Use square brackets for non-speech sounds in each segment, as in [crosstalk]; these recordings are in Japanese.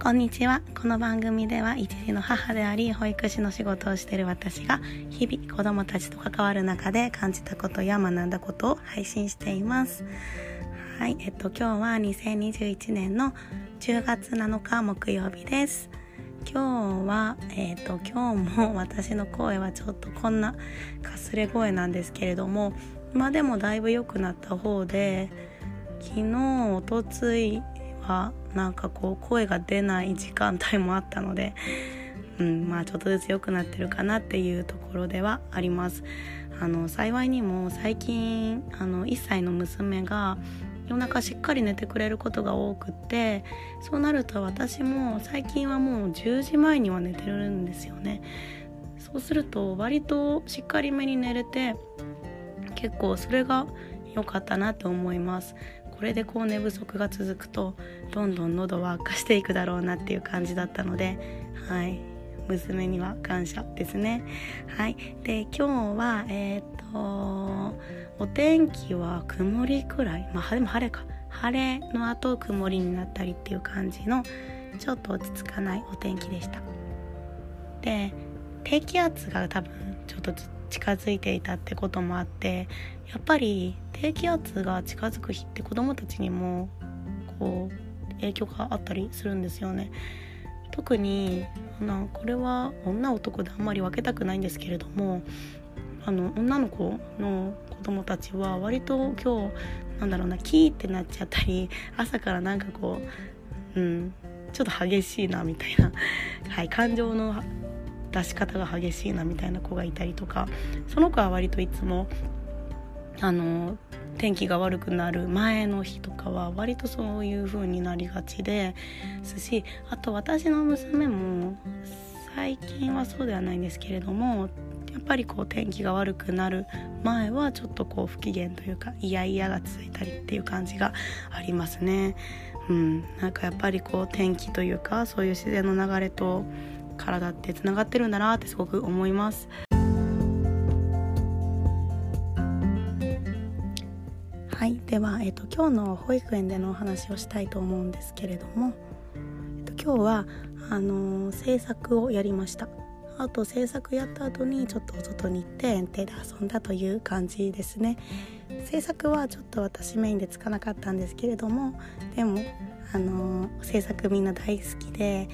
こんにちは。この番組では一児の母であり保育士の仕事をしている私が日々子どもたちと関わる中で感じたことや学んだことを配信しています。はいえっと今日は2021年の10月7日木曜日です。今日はえっと今日も [laughs] 私の声はちょっとこんなかすれ声なんですけれどもまあでもだいぶ良くなった方で昨日おとついはなんかこう声が出ない時間帯もあったので、うん、まあちょっとずつ良くなってるかなっていうところではあります。あの幸いにも最近あの1歳の娘が夜中しっかり寝てくれることが多くってそうなると私も最近はもう10時前には寝てるんですよねそうすると割としっかりめに寝れて結構それが良かったなと思いますこれでこう寝不足が続くとどんどん喉は悪化していくだろうなっていう感じだったのではい。娘には感謝ですね。はい。で今日はえっ、とお天気は曇りくらい。まあでも晴れか。晴れの後曇りになったりっていう感じのちょっと落ち着かないお天気でした。で低気圧が多分ちょっと近づいていたってこともあってやっぱり低気圧が近づく日って子どもたちにもこう影響があったりするんですよね。特になこれは女男であんまり分けたくないんですけれどもあの女の子の子供たちは割と今日なんだろうなキーってなっちゃったり朝からなんかこううんちょっと激しいなみたいな、はい、感情の出し方が激しいなみたいな子がいたりとかその子は割といつもあの天気が悪くなる前の日とかは割とそういう風になりがちですしあと私の娘も最近はそうではないんですけれどもやっぱりこう天気が悪くなる前はちょっとこう不機嫌というかイヤイヤが続いたりっていう感じがありますね。うん、なんかやっぱりこう天気というかそういう自然の流れと体ってつながってるんだなってすごく思います。はい。では、えっと、今日の保育園でのお話をしたいと思うんですけれども、えっと、今日はあの、制作をやりました。あと制作やった後にちょっとお外に行って園庭で遊んだという感じですね。制作はちょっと私メインでつかなかったんですけれどもでもあの、制作みんな大好きで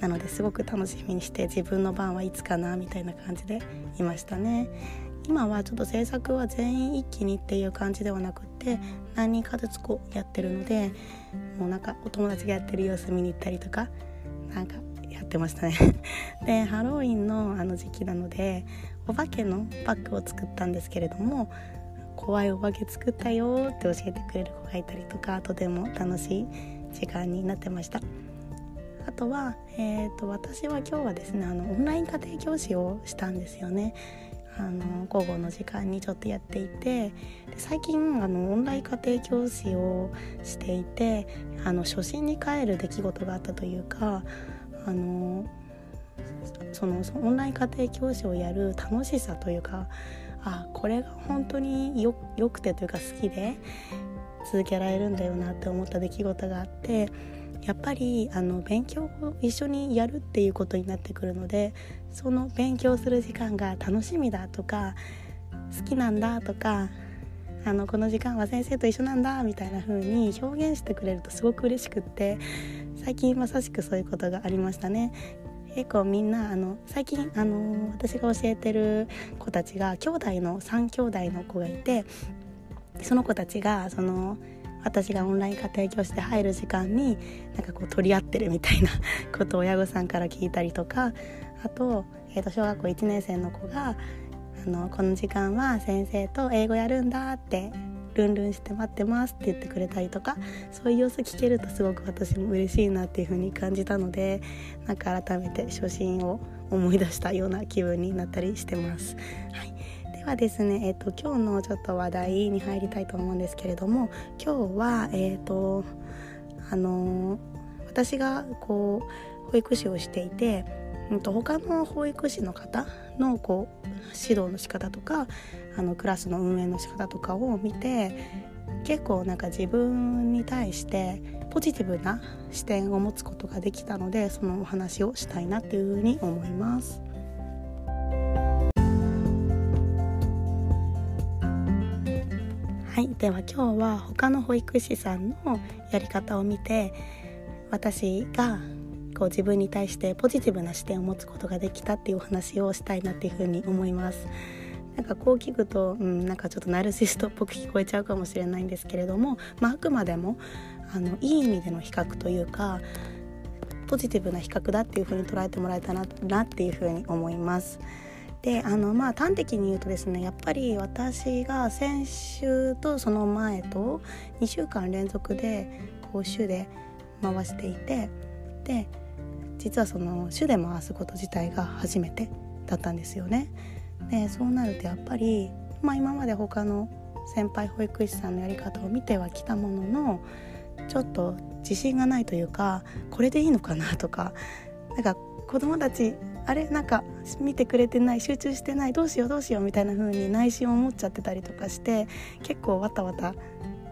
なのですごく楽しみにして自分の番はいつかなみたいな感じでいましたね今はちょっと制作は全員一気にっていう感じではなくって何人かずつこうやってるのでもうなんかお友達がやってる様子見に行ったりとかなんかやってましたね [laughs] でハロウィンのあの時期なのでお化けのバッグを作ったんですけれども怖いお化け作ったよって教えてくれる子がいたりとかとても楽しい時間になってました。あとは、えーと、私は今日はですねあのオンライン家庭教師をしたんですよね。あの午後の時間にちょっとやっていて最近あのオンライン家庭教師をしていてあの初心に帰る出来事があったというかあのそのオンライン家庭教師をやる楽しさというかあこれが本当によよくてというか好きで続けられるんだよなって思った出来事があってやっぱりあの勉強を一緒にやるっていうことになってくるのでその勉強する時間が楽しみだとか好きなんだとかあのこの時間は先生と一緒なんだみたいな風に表現してくれるとすごく嬉しくって最近まさしくそういうことがありましたね。結構みんなあの最近あの私が教えてる子たちが兄弟の3兄弟の子がいてその子たちがその私がオンライン家庭教師で入る時間になんかこう取り合ってるみたいな [laughs] ことを親御さんから聞いたりとかあと,、えー、と小学校1年生の子があのこの時間は先生と英語やるんだってルンルンして待ってますって言ってくれたりとかそういう様子聞けるとすごく私も嬉しいなっていう風に感じたのでなんか改めて初心を思い出したような気分になったりしてます。はいではですね、えっ、と今日のちょっと話題に入りたいと思うんですけれども今日はえっ、とあの私がこう保育士をしていて、うん、と他の保育士の方のこう指導の仕方とかあのクラスの運営の仕方とかを見て結構なんか自分に対してポジティブな視点を持つことができたのでそのお話をしたいなっていうふうに思います。では今日は他の保育士さんのやり方を見て私がこう自分に対してポジティブな視点を持つことができたっていうお話をしたいなっていうふうに思います。なんかこう聞くと、うん、なんかちょっとナルシストっぽく聞こえちゃうかもしれないんですけれども、まあ、あくまでもあのいい意味での比較というかポジティブな比較だっていう風に捉えてもらえたらなっていう風に思います。であのまあ端的に言うとですねやっぱり私が先週とその前と2週間連続でこう週で回していてで実はその週で回すこと自体が初めてだったんですよね。でそうなるとやっぱり、まあ、今まで他の先輩保育士さんのやり方を見てはきたもののちょっと自信がないというかこれでいいのかなとかなんか子供たちあれなんか見てくれてない集中してないどうしようどうしようみたいな風に内心思っちゃってたりとかして結構わたわた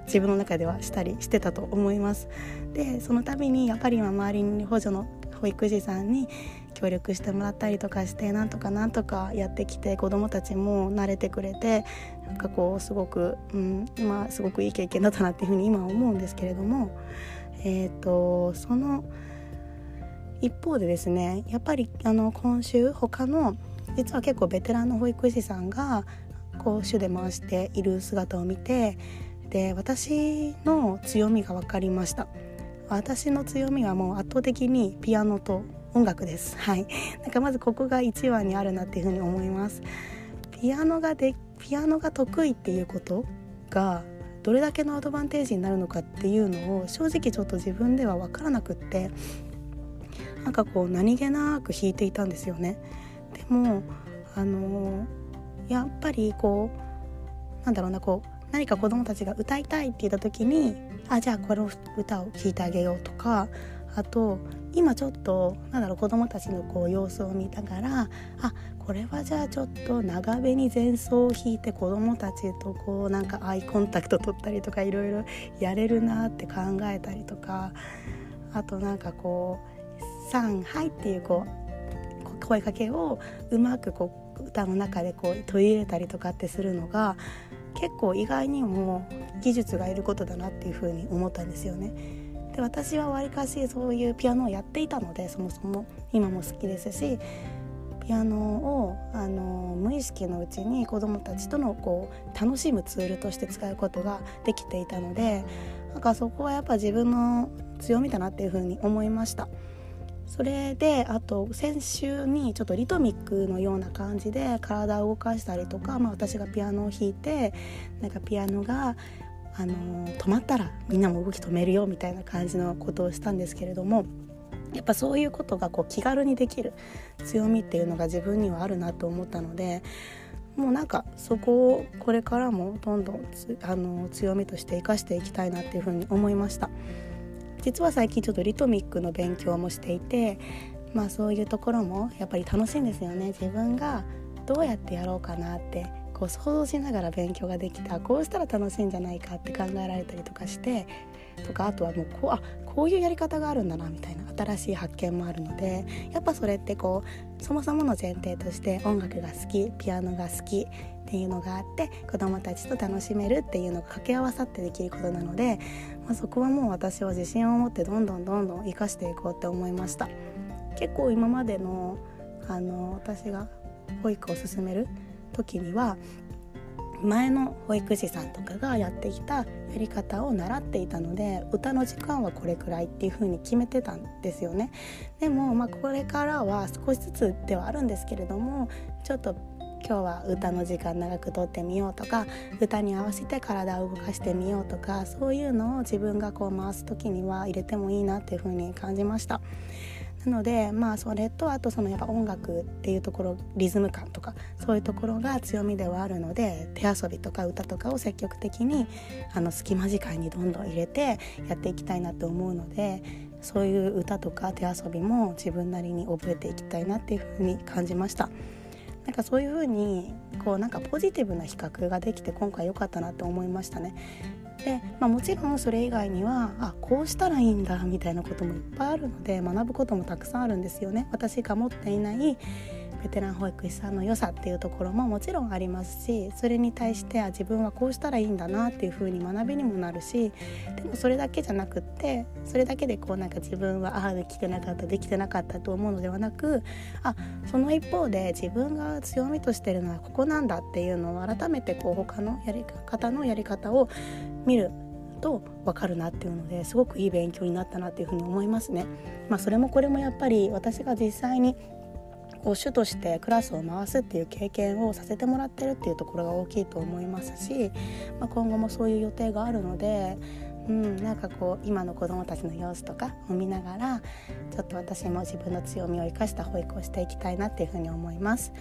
自分の中ではしたりしてたと思います。でその度にやっぱり今周りに補助の保育士さんに協力してもらったりとかしてなんとかなんとかやってきて子どもたちも慣れてくれてなんかこうすごく、うんまあ、すごくいい経験だったなっていうふうに今思うんですけれども、えーと、その一方でですねやっぱりあの今週他の実は結構ベテランの保育士さんがこう主で回している姿を見てで私の強みが分かりました。私の強みはもう圧倒的にピアノと音楽です。はい。[laughs] なんかまずここが一番にあるなっていうふうに思います。ピアノがでピアノが得意っていうことがどれだけのアドバンテージになるのかっていうのを正直ちょっと自分では分からなくってなんかこう何気なく弾いていたんですよね。でもあのやっぱりこうなんだろうなこう何か子どもたちが歌いたいって言った時にあじゃあこの歌を聴いてあげようとかあと今ちょっとなんだろう子どもたちのこう様子を見ながらあこれはじゃあちょっと長めに前奏を弾いて子どもたちとこうなんかアイコンタクト取ったりとかいろいろやれるなって考えたりとかあとなんかこう「さんはい」っていうこう声かけをうまくこう歌の中でこう取り入れたりとかってするのが結構意外にも技術がいることだなっていうふに思ったんですよね。で私はわりかしそういうピアノをやっていたのでそもそも今も好きですしピアノをあの無意識のうちに子どもたちとのこう楽しむツールとして使うことができていたのでなんかそこはやっぱ自分の強みだなっていうふうに思いました。それであと先週にちょっとリトミックのような感じで体を動かしたりとか、まあ、私がピアノを弾いてなんかピアノがあの止まったらみんなも動き止めるよみたいな感じのことをしたんですけれどもやっぱそういうことがこう気軽にできる強みっていうのが自分にはあるなと思ったのでもうなんかそこをこれからもどんどんあの強みとして生かしていきたいなっていうふうに思いました。実は最近ちょっとリトミックの勉強もしていてまあそういうところもやっぱり楽しいんですよね。自分がどうやってやろうかなってこう想像しながら勉強ができたこうしたら楽しいんじゃないかって考えられたりとかしてとかあとはもうこうあこういうやり方があるんだなみたいな新しい発見もあるのでやっぱそれってこうそもそもの前提として音楽が好きピアノが好きっていうのがあって子どもたちと楽しめるっていうのが掛け合わさってできることなので、まあ、そこはもう私は自信を持ってどんどんどんどん生かしていこうって思いました。結構今までのあの私が保育を進める時には前の保育士さんとかがやってきたやり方を習っていたので歌の時間はこれくらいっていう風に決めてたんですよね。でもまあこれからは少しずつではあるんですけれどもちょっと今日は歌の時間長くとってみようとか歌に合わせて体を動かしてみようとかそういうのを自分がこう回す時には入れてもいいなっていう風に感じました。なのでまあそれとあとそのやっぱ音楽っていうところリズム感とかそういうところが強みではあるので手遊びとか歌とかを積極的にあの隙間時間にどんどん入れてやっていきたいなと思うのでそういう歌とか手遊びも自分なりに覚えていきたいなっていうふうに感じました。なんかそういう風にこうなんかポジティブな比較ができて今回良かったなって思いましたね。で、まあ、もちろんそれ以外にはあこうしたらいいんだみたいなこともいっぱいあるので学ぶこともたくさんあるんですよね。私が持っていないベテラン保育士さんの良さっていうところももちろんありますしそれに対して自分はこうしたらいいんだなっていう風に学びにもなるしでもそれだけじゃなくってそれだけでこうなんか自分はああできてなかったできてなかったと思うのではなくあその一方で自分が強みとしてるのはここなんだっていうのを改めてこう他のやり方のやり方を見ると分かるなっていうのですごくいい勉強になったなっていうふうに思いますね。まあ、それもこれもやっぱり私が実際にこう主としてクラスを回すっていう経験をさせてもらってるっていうところが大きいと思いますし、まあ、今後もそういう予定があるので、うん、なんかこう今の子どもたちの様子とかを見ながらちょっと私も自分の強みを生かした保育をしていきたいなっていうふうに思います。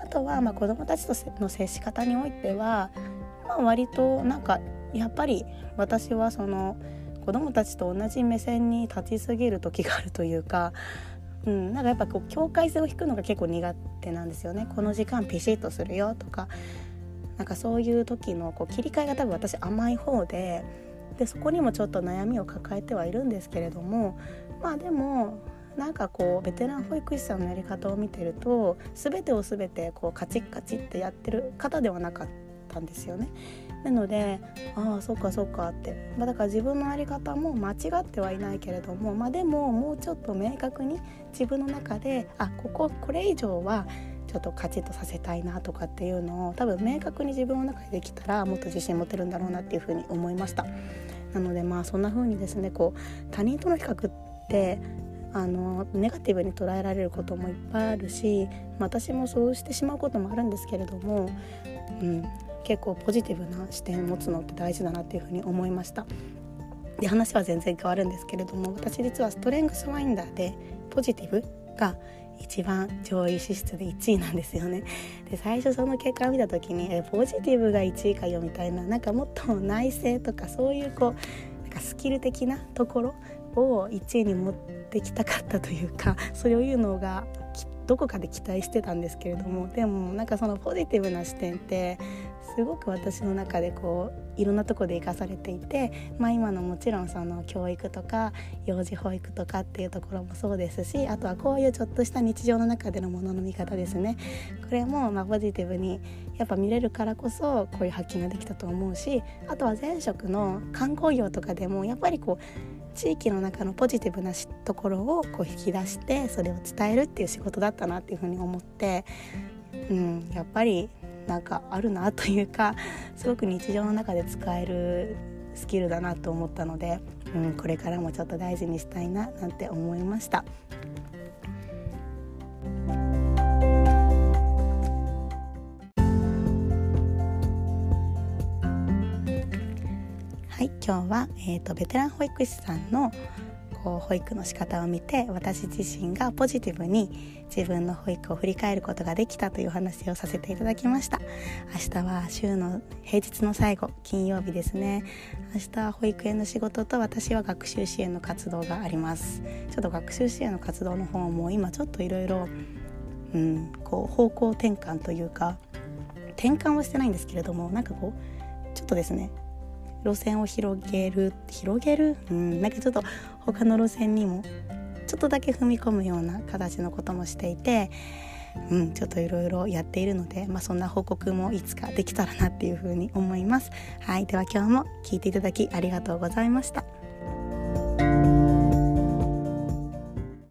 あとはまあ子どもたちとの接し方においては、まあ、割となんかやっぱり私はその子どもたちと同じ目線に立ちすぎる時があるというかうん、なんかやっぱこう境界線を引くのが結構苦手なんですよね。この時間ピシッとするよとか。なんかそういう時のこう切り替えが多分私甘い方で。でそこにもちょっと悩みを抱えてはいるんですけれども。まあでもなんかこうベテラン保育士さんのやり方を見てると全てを全てこうカチッカチッってやってる方ではなかったんですよね。なのでああそっかそっかって、まあ、だから自分の在り方も間違ってはいないけれども、まあ、でももうちょっと明確に自分の中であこここれ以上はちょっとカチッとさせたいなとかっていうのを多分明確に自分の中でできたらもっと自信持てるんだろうなっていうふうに思いました。なのでまあそんな風にですねこう他人との比較ってあのネガティブに捉えられることもいっぱいあるし私もそうしてしまうこともあるんですけれども、うん、結構ポジティブな視点を持つのって大事だなっていうふうに思いました。で話は全然変わるんですけれども私実はストレングスファインダーでポジティブが一番上位資質で1位なんですよね。で最初その結果を見た時にえポジティブが1位かよみたいななんかもっと内政とかそういうこうなんかスキル的なところを1位に持ってきたかったというか [laughs] そういうのがどこかで期待してたんですけれどもでもなんかそのポジティブな視点ってすごく私の中でこういろんなとこで生かされていて、まあ、今のもちろんその教育とか幼児保育とかっていうところもそうですしあとはこういうちょっとした日常の中でのものの見方ですね。これもまポジティブにやっぱ見れるからこそこういう発見ができたと思うしあとは前職の観光業とかでもやっぱりこう地域の中のポジティブなところをこう引き出してそれを伝えるっていう仕事だったなっていうふうに思って、うん、やっぱりなんかあるなというかすごく日常の中で使えるスキルだなと思ったので、うん、これからもちょっと大事にしたいななんて思いました。はい今日は、えーとベテラン保育士さんのこう保育の仕方を見て私自身がポジティブに自分の保育を振り返ることができたという話をさせていただきました。明日は週の平日の最後金曜日ですね。明日は保育園の仕事と私は学習支援の活動があります。ちょっと学習支援の活動の方も今ちょっといろいろ方向転換というか転換はしてないんですけれどもなんかこうちょっとですね路線を広げる広げる？うんなんかちょっと他の路線にもちょっとだけ踏み込むような形のこともしていてうん、ちょっといろいろやっているので、まあ、そんな報告もいつかできたらなっていうふうに思います。はい、では今日も聞いていただきありがとうございました。